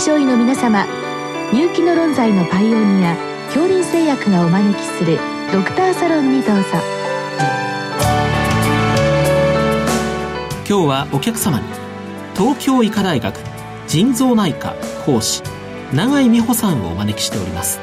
症医の皆様入気の論剤のパイオニア恐林製薬がお招きするドクターサロンにどうぞ。今日はお客様に東京医科大学腎臓内科講師永井美穂さんをお招きしております。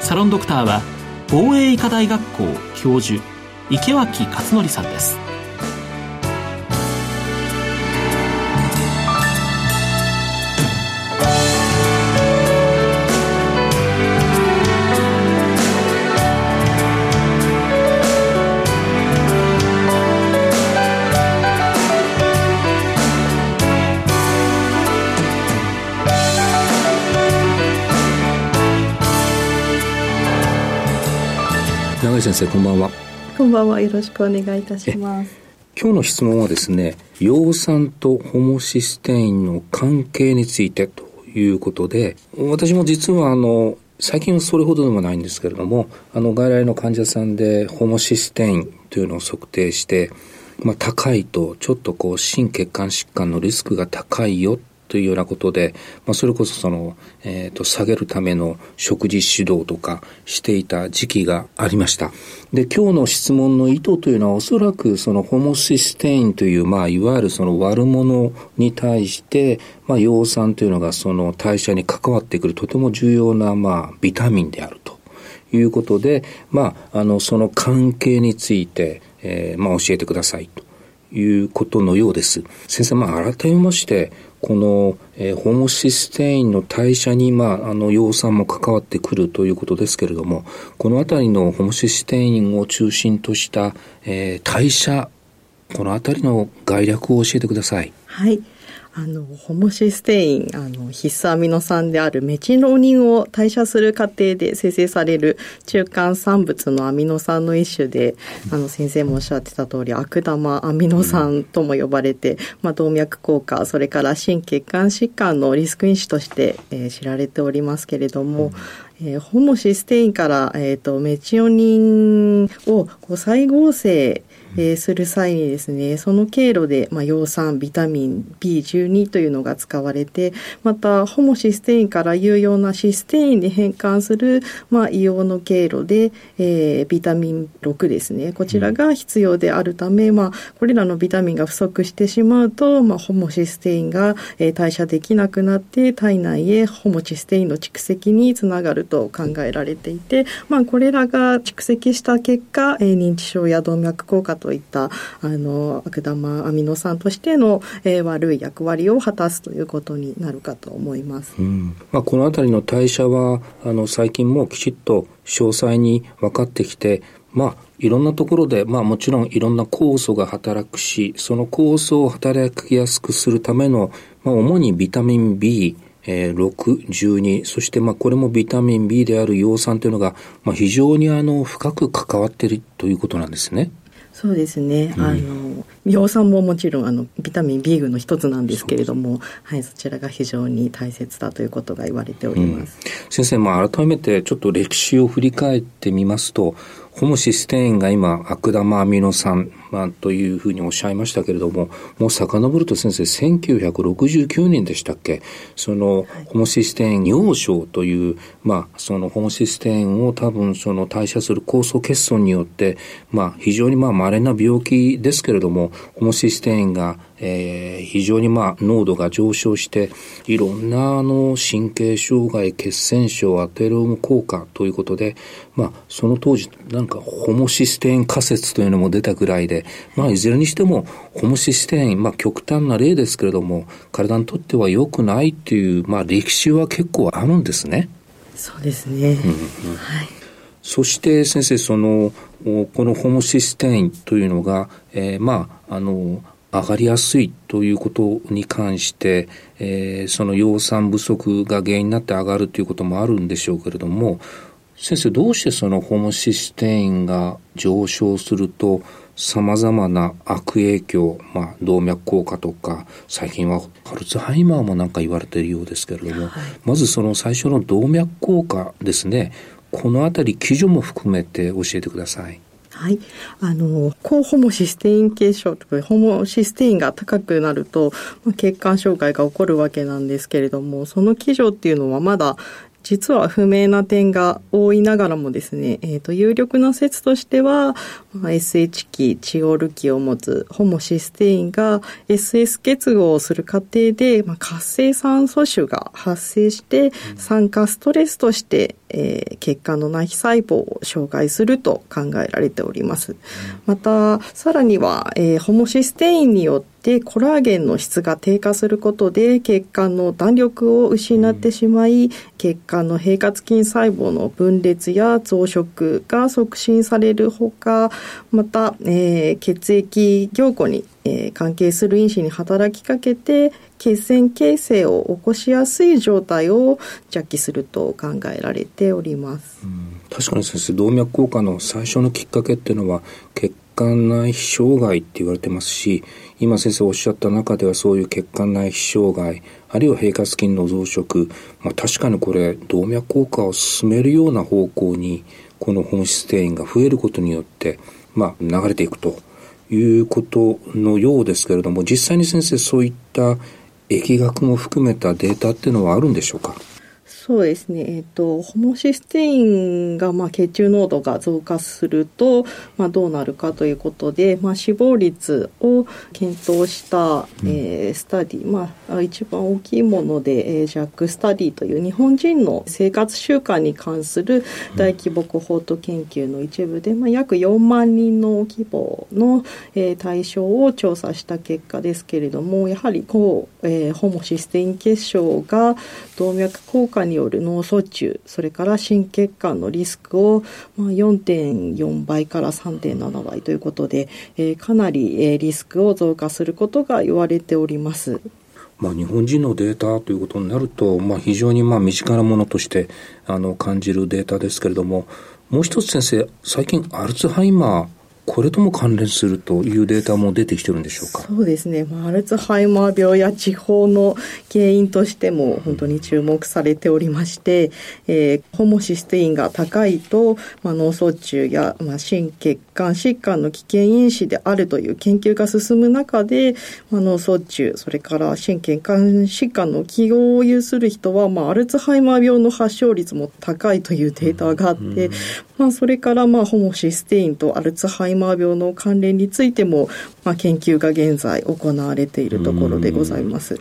サロンドクターは防衛医科大学校教授池脇勝則さんです。井先生こんばんは。こんばんは。よろしくお願いいたします。今日の質問はですね葉酸とホモシステインの関係についてということで私も実はあの最近はそれほどでもないんですけれどもあの外来の患者さんでホモシステインというのを測定してまあ、高いとちょっとこう心血管疾患のリスクが高いよというようなことで、まあ、それこそその、えっ、ー、と、下げるための食事指導とかしていた時期がありました。で、今日の質問の意図というのはおそらくそのホモシステインという、まあ、いわゆるその悪者に対して、まあ、葉酸というのがその代謝に関わってくるとても重要な、まあ、ビタミンであるということで、まあ、あの、その関係について、えー、まあ、教えてくださいということのようです。先生、まあ、改めまして、この、えー、ホモシステインの代謝に、まあ、あの、葉酸も関わってくるということですけれども、このあたりのホモシステインを中心とした、えー、代謝、このあたりの概略を教えてください。はい。あのホモシステインあの必須アミノ酸であるメチロニンを代謝する過程で生成される中間産物のアミノ酸の一種であの先生もおっしゃってた通り悪玉アミノ酸とも呼ばれて、まあ、動脈硬化それから心血管疾患のリスク因子として、えー、知られておりますけれども、えー、ホモシステインから、えーと、メチオニンをこう再合成えー、する際にですねその経路で、まあ、葉酸ビタミン B12 というのが使われてまたホモシステインから有用なシステインに変換する、まあ、硫黄の経路で、えー、ビタミン6ですね。こちらが必要であるため、まあ、これらのビタミンが不足してしまうと、まあ、ホモシステインが、えー、代謝できなくなって体内へホモシステインの蓄積につながると考えられていて、まあ、これらが蓄積した結果、えー、認知症や動脈硬化といったあの悪玉アミノ酸としての、えー、悪い役割を果たすということになるかと思います。うんまあ、この辺りの代謝はあの最近もきちっと詳細に分かってきてまあいろんなところで、まあもちろんいろんな酵素が働くし、その酵素を働きやすくするための、まあ主にビタミン B、えー、6、12、そしてまあこれもビタミン B である葉酸というのが、まあ非常にあの深く関わっているということなんですね。そうですね、うん、あの葉酸ももちろんあのビタミン B 群の一つなんですけれども、はい、そちらが非常に大切だということが言われております、うん、先生、まあ、改めてちょっと歴史を振り返ってみますとホモシステインが今悪玉アミノ酸、まあ、というふうにおっしゃいましたけれどももう遡ると先生1969年でしたっけ？そのホモシステイン尿症という、まあ、そのホモシステインを多分その代謝する酵素欠損によって、まあ、非常にまあ稀な病気ですけれどもホモシステインがえー、非常にまあ濃度が上昇していろんなあの神経障害血栓症アテローム効果ということで、まあ、その当時なんかホモシステイン仮説というのも出たぐらいで、まあ、いずれにしてもホモシステイン、まあ、極端な例ですけれども体にとっては良くないっていう、まあ、歴史は結構あるんですね。そうですね、うんうん、はい。そして先生そのこのホモシステインというのが、えー、まああの上がりやすいということに関して、えー、その葉酸不足が原因になって上がるということもあるんでしょうけれども先生どうしてそのホモシステインが上昇するとさまざまな悪影響、まあ、動脈硬化とか最近はアルツハイマーもなんか言われているようですけれども、はい、まずその最初の動脈硬化ですねこの辺り基準も含めて教えてください。はい。あの、高ホモシステイン結晶とか、ホモシステインが高くなると、まあ、血管障害が起こるわけなんですけれども、その基準っていうのはまだ実は不明な点が多いながらもですね、えーと、有力な説としては、まあ、SH 期、チオール期を持つホモシステインが SS 結合をする過程で、まあ、活性酸素種が発生して、酸化ストレスとして、えー、血管の内皮細胞を障害すると考えられております。また、さらには、えー、ホモシステインによってでコラーゲンの質が低下することで血管の弾力を失ってしまい、血管の平滑筋細胞の分裂や増殖が促進されるほかまた、えー、血液凝固に、えー、関係する因子に働きかけて血栓形成を起こしやすい状態を弱気すると考えられております。確かに先生動脈硬化の最初のきっかけっていうのは血管内皮障害って言われてますし今先生おっしゃった中ではそういう血管内皮障害、あるいは平滑筋の増殖、まあ、確かにこれ動脈硬化を進めるような方向にこの本質転移が増えることによって、まあ、流れていくということのようですけれども実際に先生そういった疫学も含めたデータっていうのはあるんでしょうか？そうですね、えっ、ー、と、ホモシステインが、まあ、血中濃度が増加すると、まあ、どうなるかということで、まあ、死亡率を検討した、えー、スタディ、まあ、一番大きいもので、えー、ジャックスタディという日本人の生活習慣に関する大規模コホート研究の一部で、まあ、約4万人の規模の、えー、対象を調査した結果ですけれども、やはりこう、えー、ホモシステイン結晶が動脈硬化にによる脳卒中それから心血管のリスクを、まあ、4.4倍から3.7倍ということで、えー、かなり、えー、リスクを増加することが言われております。まあ、日本人のデータということになると、まあ、非常にまあ身近なものとしてあの感じるデータですけれどももう一つ先生最近アルツハイマーこれとも関連するというデータも出てきてるんでしょうか？そうですね、まあ、アルツハイマー病や痴呆の原因としても本当に注目されておりまして、えー、ホモシステインが高いと、まあ、脳卒中や、まあ、心血管疾患の危険因子であるという研究が進む中で、まあ、脳卒中それから心血管疾患の既往を有する人は、まあ、アルツハイマー病の発症率も高いというデータがあって、まあ、それからまあホモシステインとアルツハイマー病の関連についても、まあ、研究が現在行われているところでございます。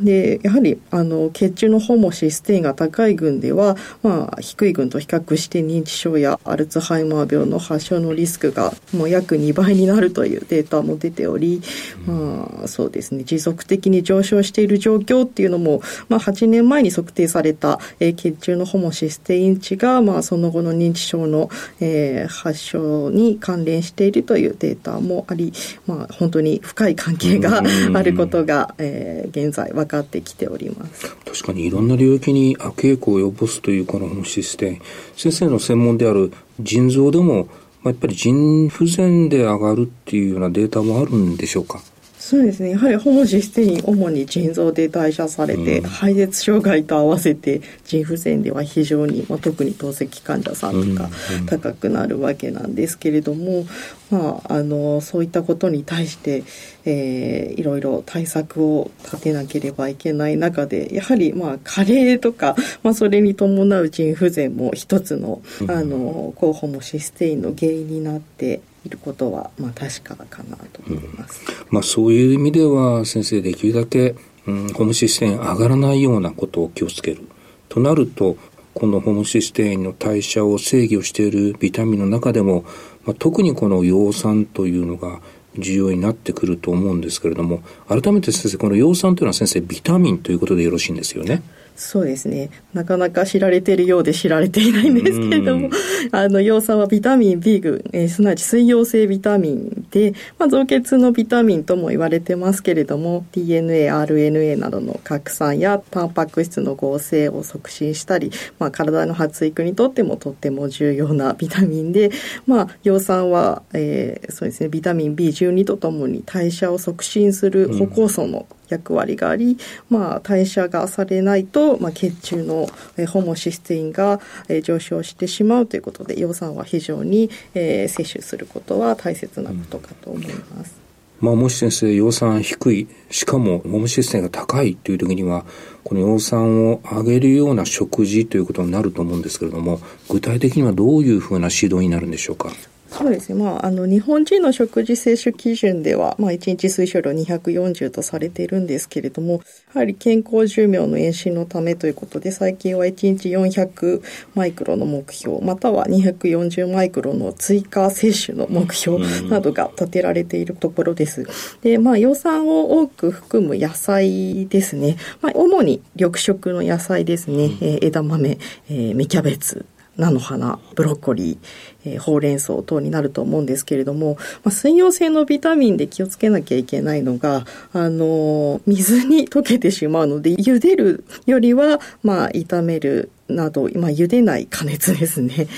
でやはりあの血中のホモシステインが高い群では、まあ、低い群と比較して認知症やアルツハイマー病の発症のリスクがもう約2倍になるというデータも出ており、まあ、そうですね。持続的に上昇している状況っていうのも、まあ、8年前に測定された、えー、血中のホモシステイン値が、まあ、その後の認知症の、えー、発症に関連しているというデータもあり、まあ、本当に深い関係があることが、えー、現在分かってきております。確かにいろんな領域に悪影響を及ぼすというこのシステム。先生の専門である腎臓でもやっぱり腎不全で上がるっていうようなデータもあるんでしょうか？そうですね。やはりホモジステイン主に腎臓で代謝されて、うん、配列障害と合わせて腎不全では非常に、まあ、特に透析患者さんとか高くなるわけなんですけれども、まあ、あのそういったことに対して、えー、いろいろ対策を立てなければいけない中でやはり、まあ、加齢とか、まあ、それに伴う腎不全も一つのあの候補もシステインの原因になっていることは、まあ、確かかなと思います、うん、まあ、そういう意味では先生できるだけ、うん、ホモシステイン上がらないようなことを気をつける。となるとこのホモシステインの代謝を制御しているビタミンの中でも、まあ、特にこの葉酸というのが重要になってくると思うんですけれども改めて先生この葉酸というのは先生ビタミンということでよろしいんですよね？そうですね。なかなか知られているようで知られていないんですけれども、あの、葉酸はビタミン B 群、えー、すなわち水溶性ビタミンで、まあ、造血のビタミンとも言われてますけれども、DNA、RNA などの拡散やタンパク質の合成を促進したり、まあ、体の発育にとってもとっても重要なビタミンで、まあ、葉酸は、えー、そうですね、ビタミン B12 とともに代謝を促進する歩酵素の役割があり、まあ、代謝がされないと、まあ、血中の、ホモシステインが、上昇してしまうということで葉酸は非常に、えー、摂取することは大切なことかと思います。まあ、もし先生、葉酸低い、しかもホモシステインが高いという時には、この葉酸を上げるような食事ということになると思うんですけれども、具体的にはどういうふうな指導になるんでしょうか？そうですね。まあ、あの、日本人の食事摂取基準では、まあ、1日推奨量240とされているんですけれども、やはり健康寿命の延伸のためということで、最近は1日400マイクロの目標、または240マイクロの追加摂取の目標などが立てられているところです。で、まあ、葉酸を多く含む野菜ですね。まあ、主に緑色の野菜ですね。えー、枝豆、えー、芽キャベツ、菜の花、ブロッコリー、えー、ほうれん草等になると思うんですけれども、まあ、水溶性のビタミンで気をつけなきゃいけないのが、あのー、水に溶けてしまうので、茹でるよりは、まあ、炒めるなど、まあ、茹でない加熱ですね、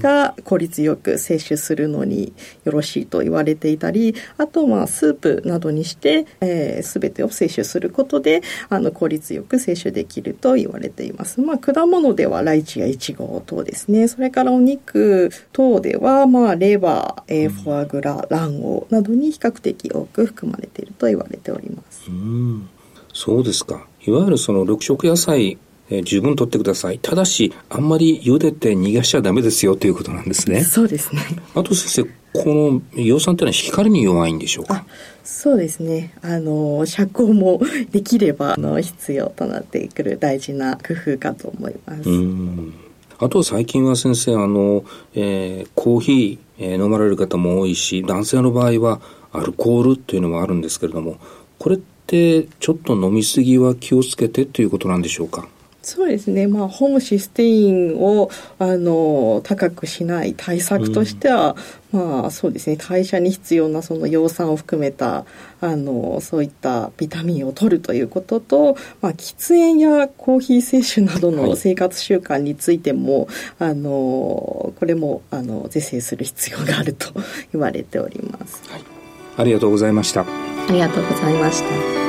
が効率よく摂取するのによろしいと言われていたり、あと、まあ、スープなどにして、えー、全てを摂取することで、あの、効率よく摂取できると言われています。まあ、果物ではライチやイチゴ等ですね。それからお肉等では、まあ、レバー、えー、フォアグラ、卵黄などに比較的多く含まれていると言われております。うんそうですか。いわゆるその緑色野菜えー、十分取ってください。ただし、あんまり茹でて逃がしちゃダメですよということなんですね。そうですね。あと先生、この葉酸というのは光に弱いんでしょうか？そうですね。あの、遮光もできれば、あの、必要となってくる大事な工夫かと思います。うんあと最近は先生、あの、えー、コーヒー、えー、飲まれる方も多いし、男性の場合はアルコールというのもあるんですけれども、これってちょっと飲みすぎは気をつけてということなんでしょうか？そうですね、まあ、ホームシステインをあの高くしない対策としては、うん、まあそうですね。代謝に必要なその葉酸を含めたあのそういったビタミンを取るということと、まあ、喫煙やコーヒー摂取などの生活習慣についても、はい、あのこれもあの是正する必要があると言われております、はい、ありがとうございました。ありがとうございました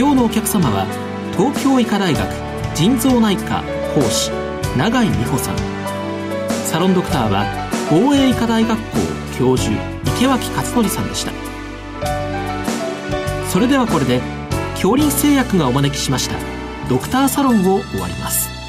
今日のお客様は東京医科大学腎臓内科講師永井美穂さん。サロンドクターは防衛医科大学校教授池脇勝則さんでした。それではこれで恐林製薬がお招きしましたドクターサロンを終わります。